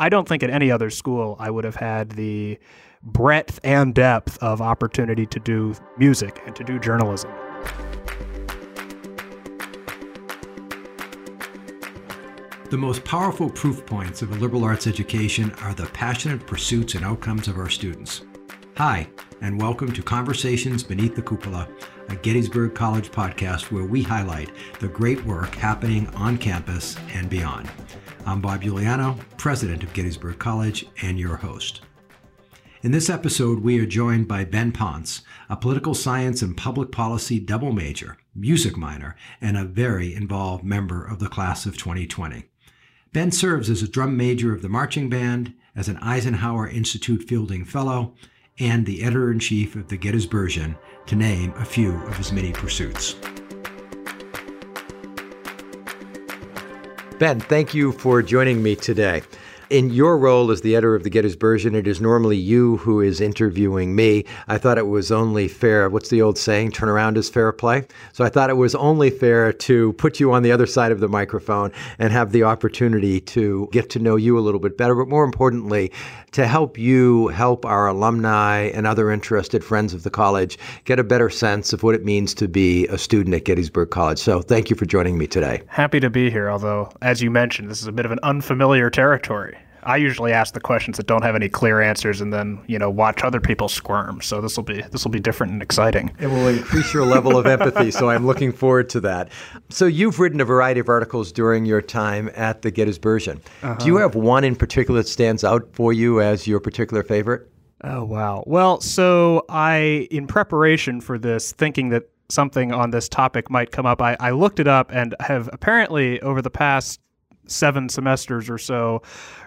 I don't think at any other school I would have had the breadth and depth of opportunity to do music and to do journalism. The most powerful proof points of a liberal arts education are the passionate pursuits and outcomes of our students. Hi, and welcome to Conversations Beneath the Cupola, a Gettysburg College podcast where we highlight the great work happening on campus and beyond. I'm Bob Iuliano, president of Gettysburg College, and your host. In this episode, we are joined by Ben Ponce, a political science and public policy double major, music minor, and a very involved member of the class of 2020. Ben serves as a drum major of the marching band, as an Eisenhower Institute Fielding Fellow, and the editor in chief of the Gettysburgian, to name a few of his many pursuits. Ben, thank you for joining me today. In your role as the editor of the Gettysburgian, it is normally you who is interviewing me. I thought it was only fair. What's the old saying? Turn around is fair play. So I thought it was only fair to put you on the other side of the microphone and have the opportunity to get to know you a little bit better, but more importantly, to help you help our alumni and other interested friends of the college get a better sense of what it means to be a student at Gettysburg College. So thank you for joining me today. Happy to be here, although, as you mentioned, this is a bit of an unfamiliar territory. I usually ask the questions that don't have any clear answers, and then you know watch other people squirm. So this will be this will be different and exciting. It will increase your level of empathy. So I'm looking forward to that. So you've written a variety of articles during your time at the Gettysburgian. Uh-huh. Do you have one in particular that stands out for you as your particular favorite? Oh wow. Well, so I in preparation for this, thinking that something on this topic might come up, I, I looked it up and have apparently over the past seven semesters or so,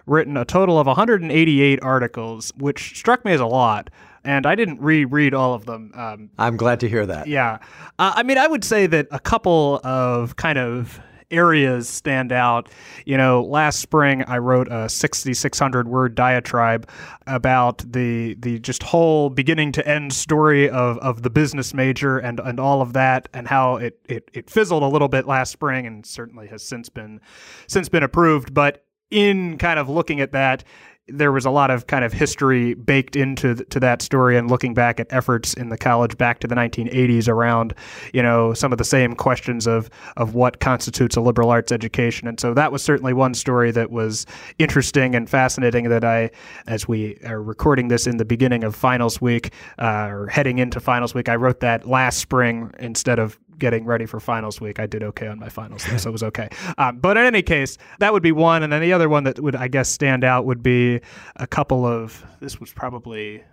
written a total of 188 articles, which struck me as a lot. And I didn't reread all of them. Um, I'm glad to hear that. Yeah. Uh, I mean, I would say that a couple of kind of areas stand out. You know, last spring I wrote a 6600 word diatribe about the the just whole beginning to end story of, of the business major and, and all of that and how it, it it fizzled a little bit last spring and certainly has since been since been approved. But in kind of looking at that, there was a lot of kind of history baked into to that story and looking back at efforts in the college back to the 1980s around you know some of the same questions of of what constitutes a liberal arts education. And so that was certainly one story that was interesting and fascinating that I as we are recording this in the beginning of finals week uh, or heading into finals week I wrote that last spring instead of getting ready for finals week. I did okay on my finals, so it was okay. Um, but in any case, that would be one, and then the other one that would, I guess, stand out would be a couple of. This was probably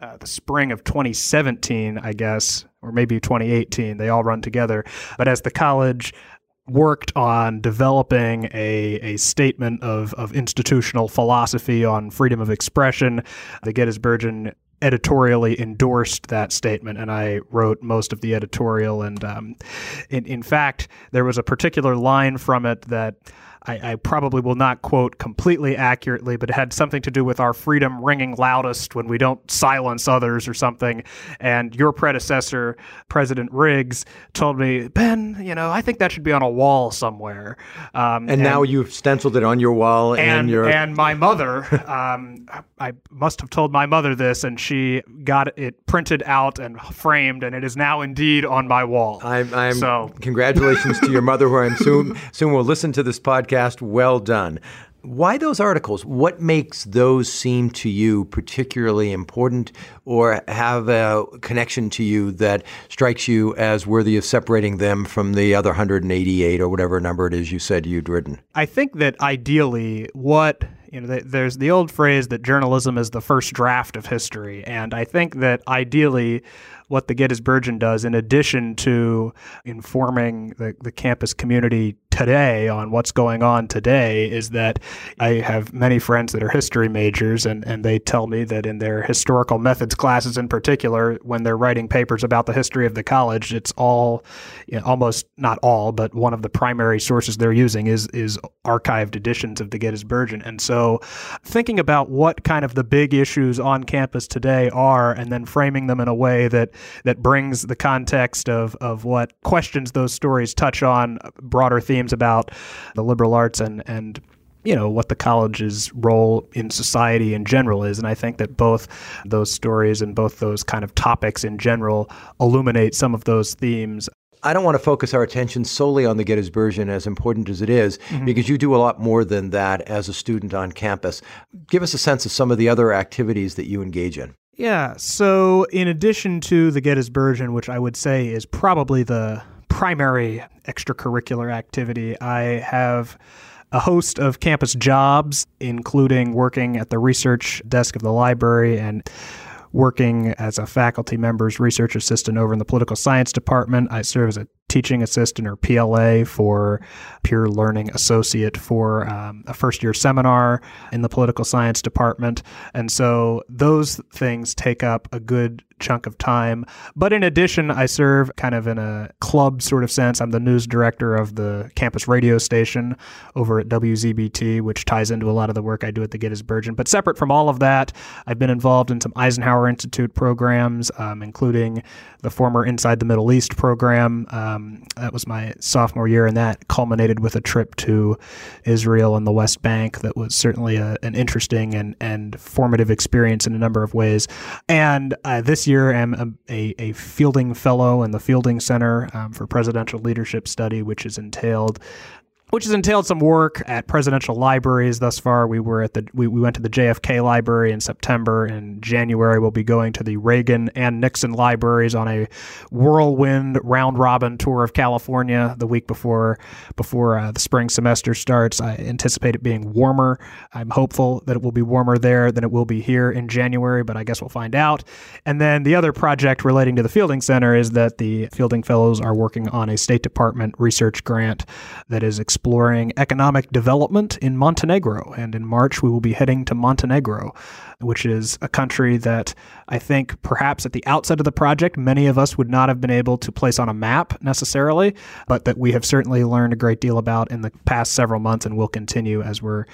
uh, the spring of 2017, I guess, or maybe 2018. They all run together. But as the college worked on developing a, a statement of, of institutional philosophy on freedom of expression, the Gettysburgian editorially endorsed that statement, and I wrote most of the editorial. And um, in, in fact, there was a particular line from it that I, I, probably will not quote completely accurately, but it had something to do with our freedom ringing loudest when we don't silence others or something. And your predecessor, President Riggs, told me, Ben, you know, I think that should be on a wall somewhere. Um, and, and, now you've stenciled it on your wall, and and, your and my mother, um, I must have told my mother this, and she got it printed out and framed, and it is now indeed on my wall. I'm, I'm so congratulations to your mother, who I'm soon soon will listen to this podcast podcast. Well done. Why those articles? What makes those seem to you particularly important or have a connection to you that strikes you as worthy of separating them from the other 188 or whatever number it is you said you'd written? I think that ideally, what you know, there's the old phrase that journalism is the first draft of history, and I think that ideally, what the Gettysburgian does, in addition to informing the, the campus community today on what's going on today, is that I have many friends that are history majors, and, and they tell me that in their historical methods classes in particular, when they're writing papers about the history of the college, it's all you know, almost not all, but one of the primary sources they're using is is archived editions of the Gettysburgian. And so thinking about what kind of the big issues on campus today are and then framing them in a way that that brings the context of, of what questions those stories touch on broader themes about the liberal arts and, and you know what the college's role in society in general is and i think that both those stories and both those kind of topics in general illuminate some of those themes I don't want to focus our attention solely on the Gettysburgian, as important as it is, mm-hmm. because you do a lot more than that as a student on campus. Give us a sense of some of the other activities that you engage in. Yeah. So, in addition to the Gettysburgian, which I would say is probably the primary extracurricular activity, I have a host of campus jobs, including working at the research desk of the library and working as a faculty member's research assistant over in the political science department. I serve as a teaching assistant or PLA for peer learning associate for um, a first year seminar in the political science department. And so those things take up a good chunk of time. But in addition, I serve kind of in a club sort of sense. I'm the news director of the campus radio station over at WZBT, which ties into a lot of the work I do at the Gettysburgian. But separate from all of that, I've been involved in some Eisenhower Institute programs, um, including the former Inside the Middle East program. Um, that was my sophomore year, and that culminated with a trip to Israel and the West Bank that was certainly a, an interesting and, and formative experience in a number of ways. And uh, this year, I'm a, a, Fielding Fellow in the Fielding Center um, for Presidential Leadership Study, which has entailed which has entailed some work at presidential libraries thus far. We were at the we, we went to the JFK library in September. In January, we'll be going to the Reagan and Nixon libraries on a whirlwind round robin tour of California the week before before uh, the spring semester starts. I anticipate it being warmer. I'm hopeful that it will be warmer there than it will be here in January, but I guess we'll find out. And then the other project relating to the Fielding Center is that the Fielding Fellows are working on a State Department research grant that is exploring economic development in Montenegro. And in March, we will be heading to Montenegro, which is a country that I think perhaps at the outset of the project, many of us would not have been able to place on a map necessarily, but that we have certainly learned a great deal about in the past several months and will continue as we're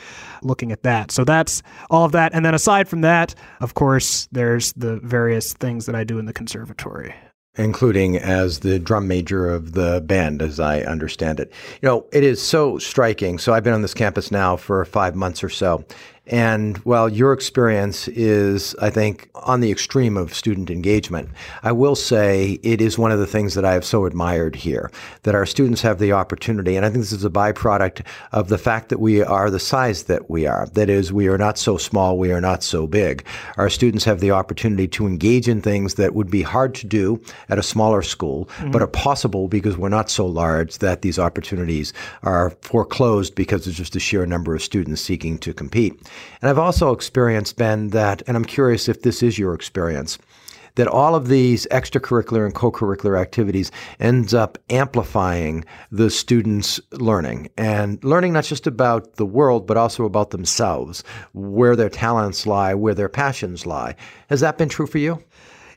looking at that. So that's all of that. And then aside from that, of course, there's the various things that I do in the conservatory including as the drum major of the band, as I understand it. You know, it is so striking. So I've been on this campus now for five months or so. And while your experience is, I think, on the extreme of student engagement, I will say it is one of the things that I have so admired here that our students have the opportunity. And I think this is a byproduct of the fact that we are the size that we are. That is, we are not so small, we are not so big. Our students have the opportunity to engage in things that would be hard to do at a smaller school, mm-hmm. but are possible because we're not so large that these opportunities are foreclosed because there's just a sheer number of students seeking to compete. And I've also experienced, Ben, that, and I'm curious if this is your experience, that all of these extracurricular and co-curricular activities ends up amplifying the students' learning and learning not just about the world but also about themselves, where their talents lie, where their passions lie. Has that been true for you?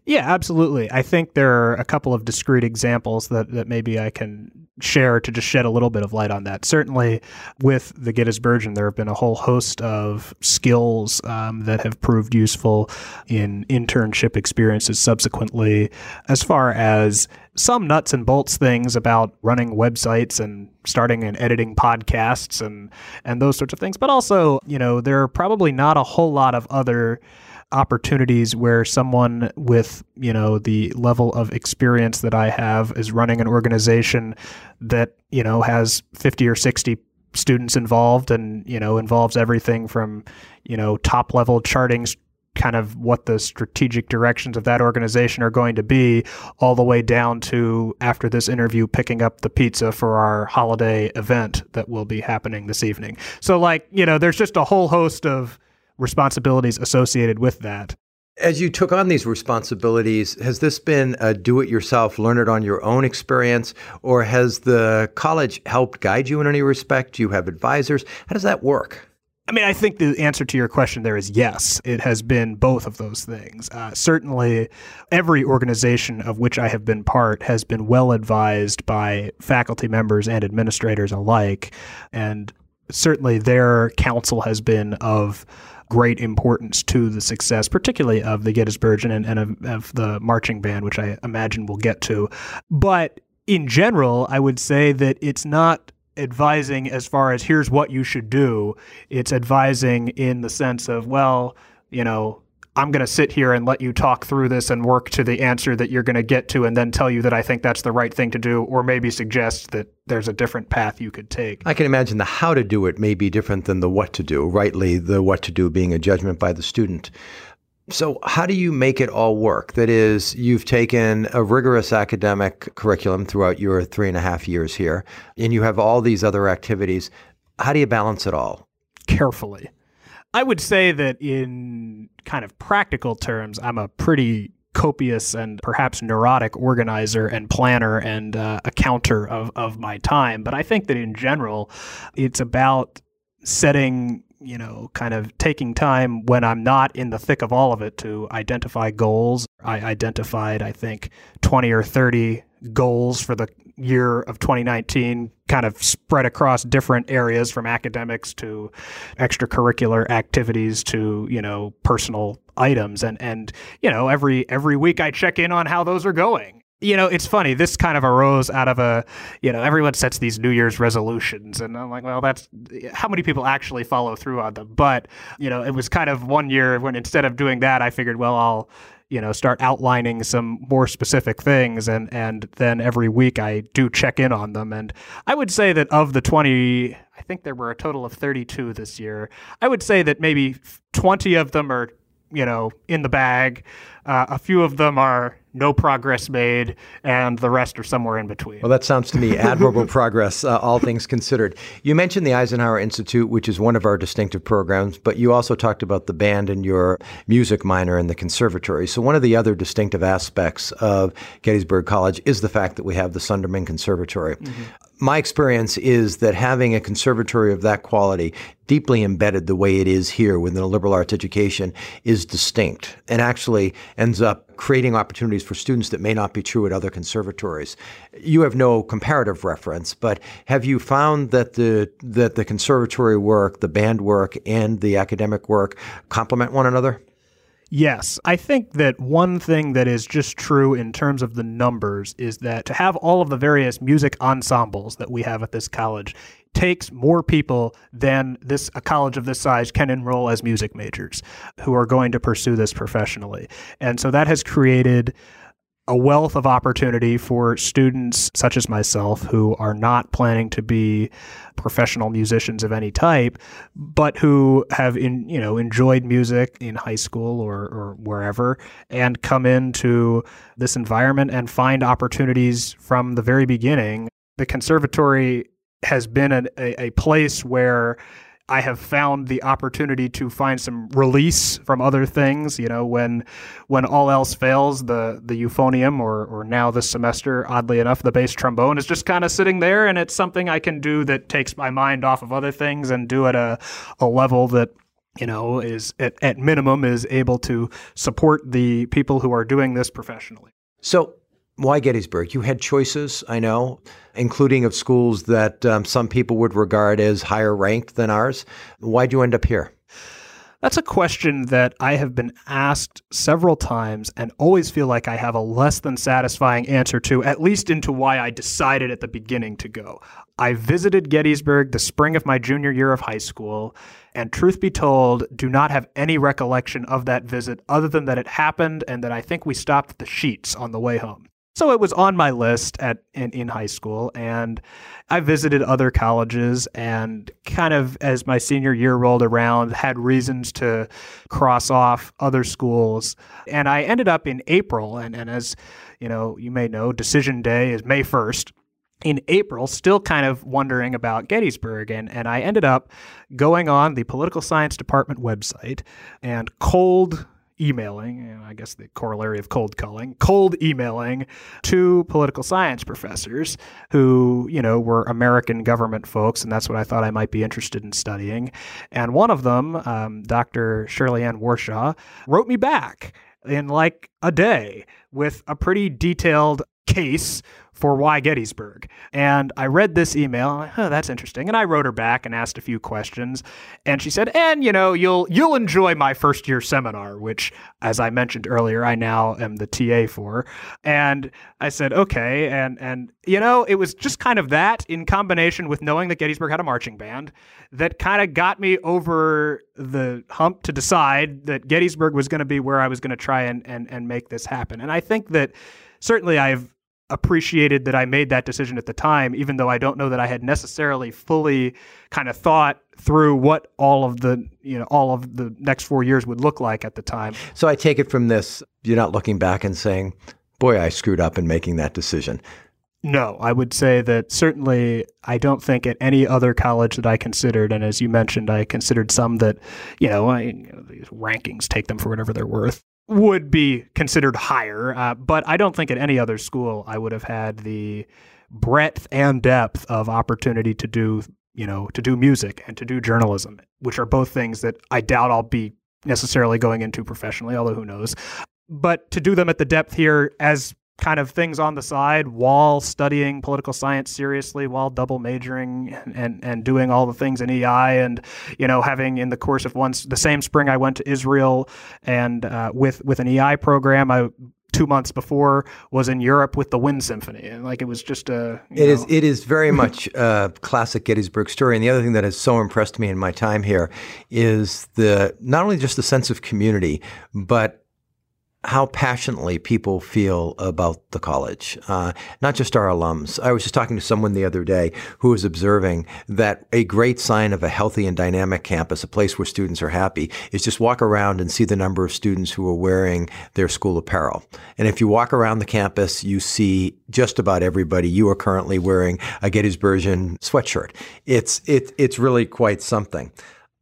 Yeah, absolutely. I think there are a couple of discrete examples that, that maybe I can share to just shed a little bit of light on that. Certainly, with the Gettysburgian, there have been a whole host of skills um, that have proved useful in internship experiences subsequently, as far as some nuts and bolts things about running websites and starting and editing podcasts and and those sorts of things. But also, you know, there are probably not a whole lot of other opportunities where someone with you know the level of experience that I have is running an organization that you know has 50 or 60 students involved and you know involves everything from you know top level charting kind of what the strategic directions of that organization are going to be all the way down to after this interview picking up the pizza for our holiday event that will be happening this evening. So like you know there's just a whole host of responsibilities associated with that. As you took on these responsibilities, has this been a do it yourself, learn it on your own experience, or has the college helped guide you in any respect? Do you have advisors? How does that work? I mean, I think the answer to your question there is yes. It has been both of those things. Uh, certainly, every organization of which I have been part has been well advised by faculty members and administrators alike. And certainly, their counsel has been of great importance to the success, particularly of the Gettysburgian and, and of, of the marching band, which I imagine we'll get to. But in general, I would say that it's not advising as far as here's what you should do. It's advising in the sense of, well, you know, I'm going to sit here and let you talk through this and work to the answer that you're going to get to and then tell you that I think that's the right thing to do or maybe suggest that there's a different path you could take. I can imagine the how to do it may be different than the what to do, rightly the what to do being a judgment by the student. So, how do you make it all work? That is, you've taken a rigorous academic curriculum throughout your three and a half years here, and you have all these other activities. How do you balance it all? Carefully. I would say that in kind of practical terms, I'm a pretty copious and perhaps neurotic organizer and planner and uh, accounter of, of my time. But I think that in general, it's about setting you know, kind of taking time when I'm not in the thick of all of it to identify goals. I identified, I think, 20 or 30 goals for the year of 2019 kind of spread across different areas from academics to extracurricular activities to you know personal items and and you know every every week I check in on how those are going you know, it's funny. This kind of arose out of a, you know, everyone sets these New Year's resolutions, and I'm like, well, that's how many people actually follow through on them. But you know, it was kind of one year when instead of doing that, I figured, well, I'll you know start outlining some more specific things and and then every week I do check in on them. And I would say that of the 20 I think there were a total of 32 this year. I would say that maybe 20 of them are you know in the bag. Uh, a few of them are no progress made, and the rest are somewhere in between. Well, that sounds to me admirable progress, uh, all things considered. You mentioned the Eisenhower Institute, which is one of our distinctive programs, but you also talked about the band and your music minor in the conservatory. So, one of the other distinctive aspects of Gettysburg College is the fact that we have the Sunderman Conservatory. Mm-hmm my experience is that having a conservatory of that quality, deeply embedded the way it is here within a liberal arts education, is distinct and actually ends up creating opportunities for students that may not be true at other conservatories. You have no comparative reference, but have you found that the that the conservatory work, the band work, and the academic work complement one another? Yes, I think that one thing that is just true in terms of the numbers is that to have all of the various music ensembles that we have at this college takes more people than this a college of this size can enroll as music majors who are going to pursue this professionally. And so that has created a wealth of opportunity for students such as myself who are not planning to be professional musicians of any type, but who have in, you know enjoyed music in high school or, or wherever and come into this environment and find opportunities from the very beginning. The conservatory has been a, a, a place where I have found the opportunity to find some release from other things. You know, when when all else fails, the the euphonium or or now this semester, oddly enough, the bass trombone is just kind of sitting there, and it's something I can do that takes my mind off of other things and do at a a level that you know is at, at minimum is able to support the people who are doing this professionally. So why Gettysburg? You had choices, I know, including of schools that um, some people would regard as higher ranked than ours. Why'd you end up here? That's a question that I have been asked several times and always feel like I have a less than satisfying answer to, at least into why I decided at the beginning to go. I visited Gettysburg the spring of my junior year of high school, and truth be told, do not have any recollection of that visit other than that it happened and that I think we stopped at the Sheetz on the way home. So it was on my list at in, in high school, and I visited other colleges, and kind of as my senior year rolled around, had reasons to cross off other schools, and I ended up in April, and and as you know, you may know, decision day is May first in April, still kind of wondering about Gettysburg. And, and I ended up going on the political science department website and cold emailing, and I guess the corollary of cold calling, cold emailing two political science professors who, you know, were American government folks, and that's what I thought I might be interested in studying. And one of them, um, Dr. Shirley Ann Warshaw, wrote me back in like a day with a pretty detailed case for why Gettysburg. And I read this email. Like, oh, that's interesting. And I wrote her back and asked a few questions. And she said, "And you know, you'll you'll enjoy my first year seminar, which, as I mentioned earlier, I now am the TA for." And I said, "Okay." And and you know, it was just kind of that in combination with knowing that Gettysburg had a marching band that kind of got me over the hump to decide that Gettysburg was going to be where I was going to try and and and make this happen. And I think that certainly I've appreciated that I made that decision at the time, even though I don't know that I had necessarily fully kind of thought through what all of the you know all of the next four years would look like at the time. So I take it from this, you're not looking back and saying, "Boy, I screwed up in making that decision." No, I would say that certainly I don't think at any other college that I considered, and as you mentioned, I considered some that, you know, I, you know these rankings take them for whatever they're worth would be considered higher. Uh, but I don't think at any other school I would have had the breadth and depth of opportunity to do, you know, to do music and to do journalism, which are both things that I doubt I'll be necessarily going into professionally, although who knows. But to do them at the depth here as kind of things on the side while studying political science seriously, while double majoring and, and, and doing all the things in EI, and you know having in the course of once the same spring I went to Israel and uh, with with an EI program I. Two months before was in Europe with the Wind Symphony, and like it was just a. It know. is. It is very much a classic Gettysburg story. And the other thing that has so impressed me in my time here is the not only just the sense of community, but how passionately people feel about the college, uh, not just our alums. I was just talking to someone the other day who was observing that a great sign of a healthy and dynamic campus, a place where students are happy, is just walk around and see the number of students who are wearing their school apparel. And if you walk around the campus, you see just about everybody. You are currently wearing a Gettysburgian sweatshirt. It's it, it's really quite something.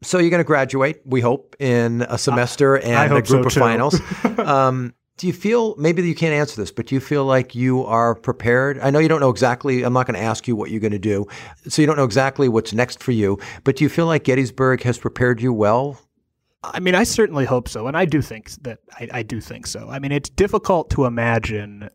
So you're going to graduate, we hope, in a semester and a group so of finals. um, do you feel maybe you can't answer this, but do you feel like you are prepared? I know you don't know exactly. I'm not going to ask you what you're going to do, so you don't know exactly what's next for you. But do you feel like Gettysburg has prepared you well? I mean, I certainly hope so, and I do think that I, I do think so. I mean, it's difficult to imagine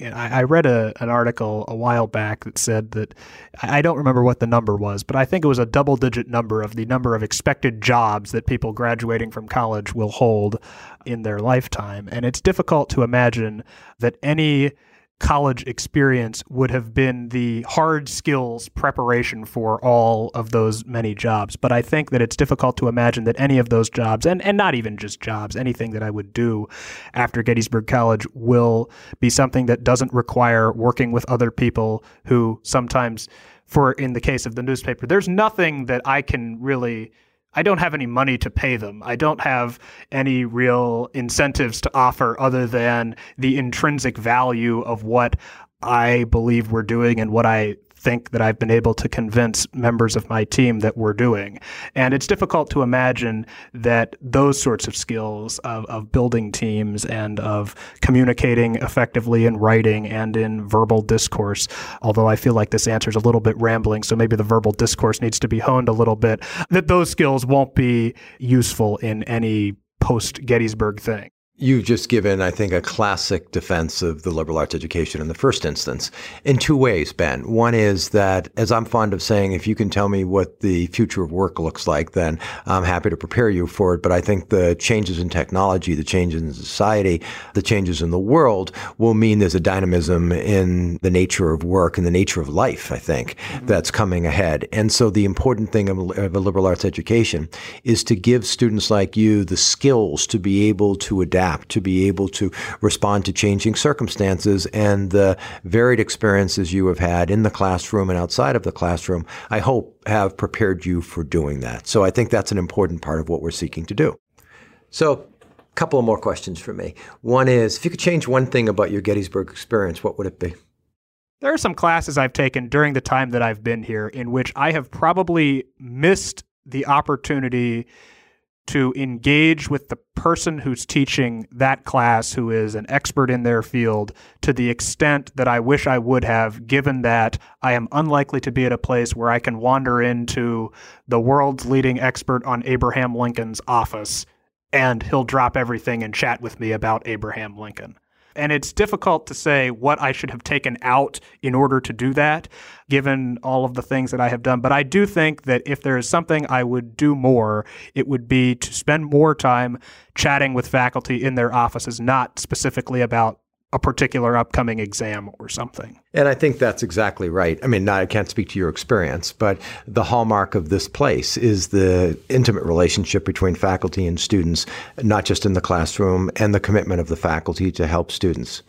I, read a, an article a while back that said that I don't remember what the number was, but I think it was a double digit number of the number of expected jobs that people graduating from college will hold in their lifetime. And it's difficult to imagine that any college experience would have been the hard skills preparation for all of those many jobs. But I think that it's difficult to imagine that any of those jobs, and, and not even just jobs, anything that I would do after Gettysburg College will be something that doesn't require working with other people who sometimes, for in the case of the newspaper, there's nothing that I can really I don't have any money to pay them. I don't have any real incentives to offer other than the intrinsic value of what I believe we're doing and what I think that I've been able to convince members of my team that we're doing. And it's difficult to imagine that those sorts of skills of, of building teams and of communicating effectively in writing and in verbal discourse, although I feel like this answer is a little bit rambling, so maybe the verbal discourse needs to be honed a little bit, that those skills won't be useful in any post Gettysburg thing. You've just given, I think, a classic defense of the liberal arts education in the first instance in two ways, Ben. One is that, as I'm fond of saying, if you can tell me what the future of work looks like, then I'm happy to prepare you for it. But I think the changes in technology, the changes in society, the changes in the world will mean there's a dynamism in the nature of work and the nature of life, I think, mm-hmm. that's coming ahead. And so the important thing of, of a liberal arts education is to give students like you the skills to be able to adapt adapt, to be able to respond to changing circumstances and the varied experiences you have had in the classroom and outside of the classroom, I hope have prepared you for doing that. So I think that's an important part of what we're seeking to do. So a couple of more questions for me. One is if you could change one thing about your Gettysburg experience, what would it be? There are some classes I've taken during the time that I've been here in which I have probably missed the opportunity to engage with the person who's teaching that class who is an expert in their field to the extent that I wish I would have, given that I am unlikely to be at a place where I can wander into the world's leading expert on Abraham Lincoln's office and he'll drop everything and chat with me about Abraham Lincoln. And it's difficult to say what I should have taken out in order to do that, given all of the things that I have done. But I do think that if there is something I would do more, it would be to spend more time chatting with faculty in their offices, not specifically about a particular upcoming exam or something. And I think that's exactly right. I mean, I can't speak to your experience, but the hallmark of this place is the intimate relationship between faculty and students, not just in the classroom, and the commitment of the faculty to help students.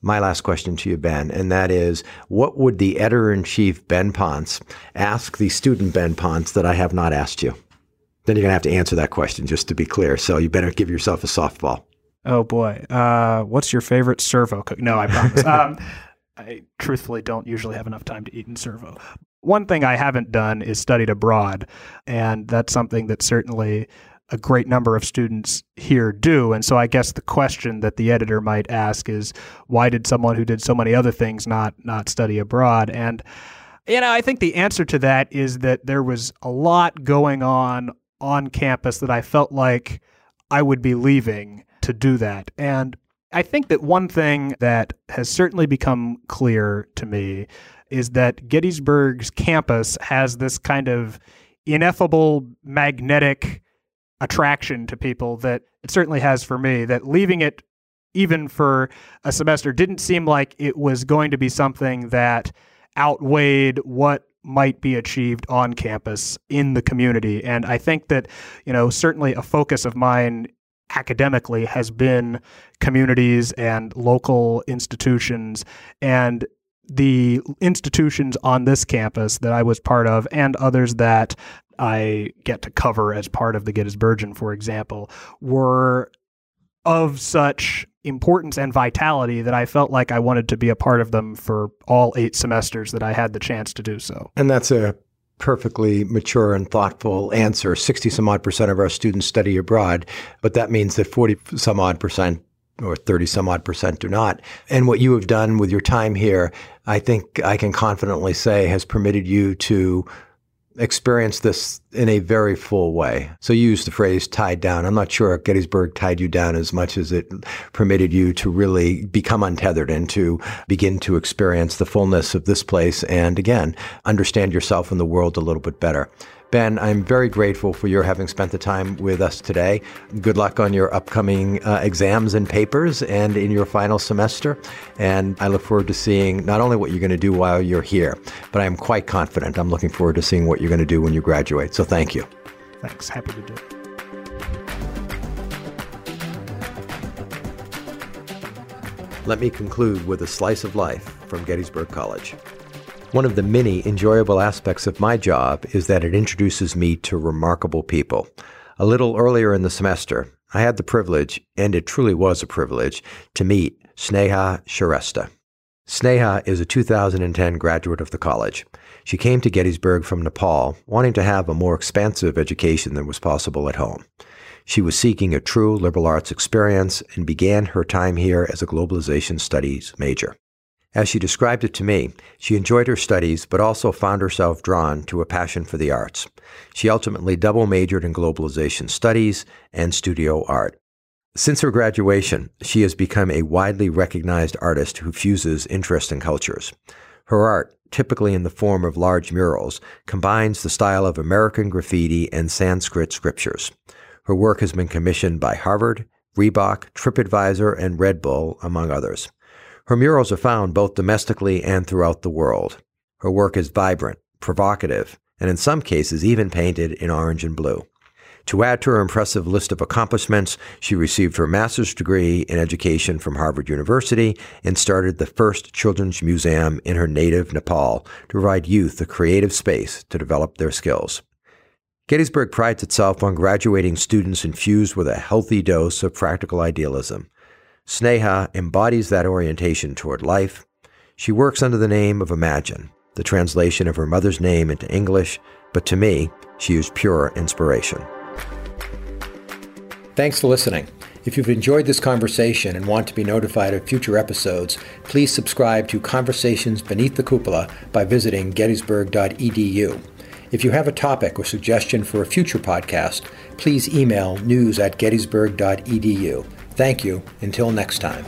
My last question to you, Ben, and that is what would the editor in chief, Ben Ponce, ask the student Ben Ponce that I have not asked you? Then you're going to have to answer that question, just to be clear. So you better give yourself a softball. Oh boy, uh, what's your favorite servo cook? No, I promise. um, I truthfully don't usually have enough time to eat in servo. One thing I haven't done is studied abroad, and that's something that certainly a great number of students here do. And so I guess the question that the editor might ask is, why did someone who did so many other things not not study abroad? And you know, I think the answer to that is that there was a lot going on on campus that I felt like I would be leaving to do that. And I think that one thing that has certainly become clear to me is that Gettysburg's campus has this kind of ineffable magnetic attraction to people that it certainly has for me, that leaving it even for a semester didn't seem like it was going to be something that outweighed what might be achieved on campus in the community. And I think that, you know, certainly a focus of mine academically has been communities and local institutions and the institutions on this campus that I was part of and others that I get to cover as part of the Gettysburgian, for example, were of such importance and vitality that I felt like I wanted to be a part of them for all eight semesters that I had the chance to do so. And that's a perfectly mature and thoughtful answer. 60 some odd percent of our students study abroad, but that means that 40 some odd percent or 30 some odd percent do not. And what you have done with your time here, I think I can confidently say has permitted you to experienced this in a very full way. So you used the phrase tied down. I'm not sure Gettysburg tied you down as much as it permitted you to really become untethered and to begin to experience the fullness of this place and again, understand yourself and the world a little bit better. Ben, I'm very grateful for your having spent the time with us today. Good luck on your upcoming uh, exams and papers and in your final semester. And I look forward to seeing not only what you're going to do while you're here, but I am quite confident. I'm looking forward to seeing what you're going to do when you graduate. So thank you. Thanks. Happy to do it. Let me conclude with a slice of life from Gettysburg College. One of the many enjoyable aspects of my job is that it introduces me to remarkable people. A little earlier in the semester, I had the privilege, and it truly was a privilege, to meet Sneha Shrestha. Sneha is a 2010 graduate of the college. She came to Gettysburg from Nepal, wanting to have a more expansive education than was possible at home. She was seeking a true liberal arts experience and began her time here as a globalization studies major. As she described it to me, she enjoyed her studies but also found herself drawn to a passion for the arts. She ultimately double majored in globalization studies and studio art. Since her graduation, she has become a widely recognized artist who fuses interesting cultures. Her art, typically in the form of large murals, combines the style of American graffiti and Sanskrit scriptures. Her work has been commissioned by Harvard, Reebok, TripAdvisor, and Red Bull, among others. Her murals are found both domestically and throughout the world. Her work is vibrant, provocative, and in some cases even painted in orange and blue. To add to her impressive list of accomplishments, she received her master's degree in education from Harvard University and started the first children's museum in her native Nepal to provide youth a creative space to develop their skills. Gettysburg prides itself on graduating students infused with a healthy dose of practical idealism. Sneha embodies that orientation toward life. She works under the name of Imagine, the translation of her mother's name into English, but to me, she is pure inspiration. Thanks for listening. If you've enjoyed this conversation and want to be notified of future episodes, please subscribe to Conversations Beneath the Cupola by visiting gettysburg.edu. If you have a topic or suggestion for a future podcast, please email news at gettysburg.edu. Thank you. Until next time.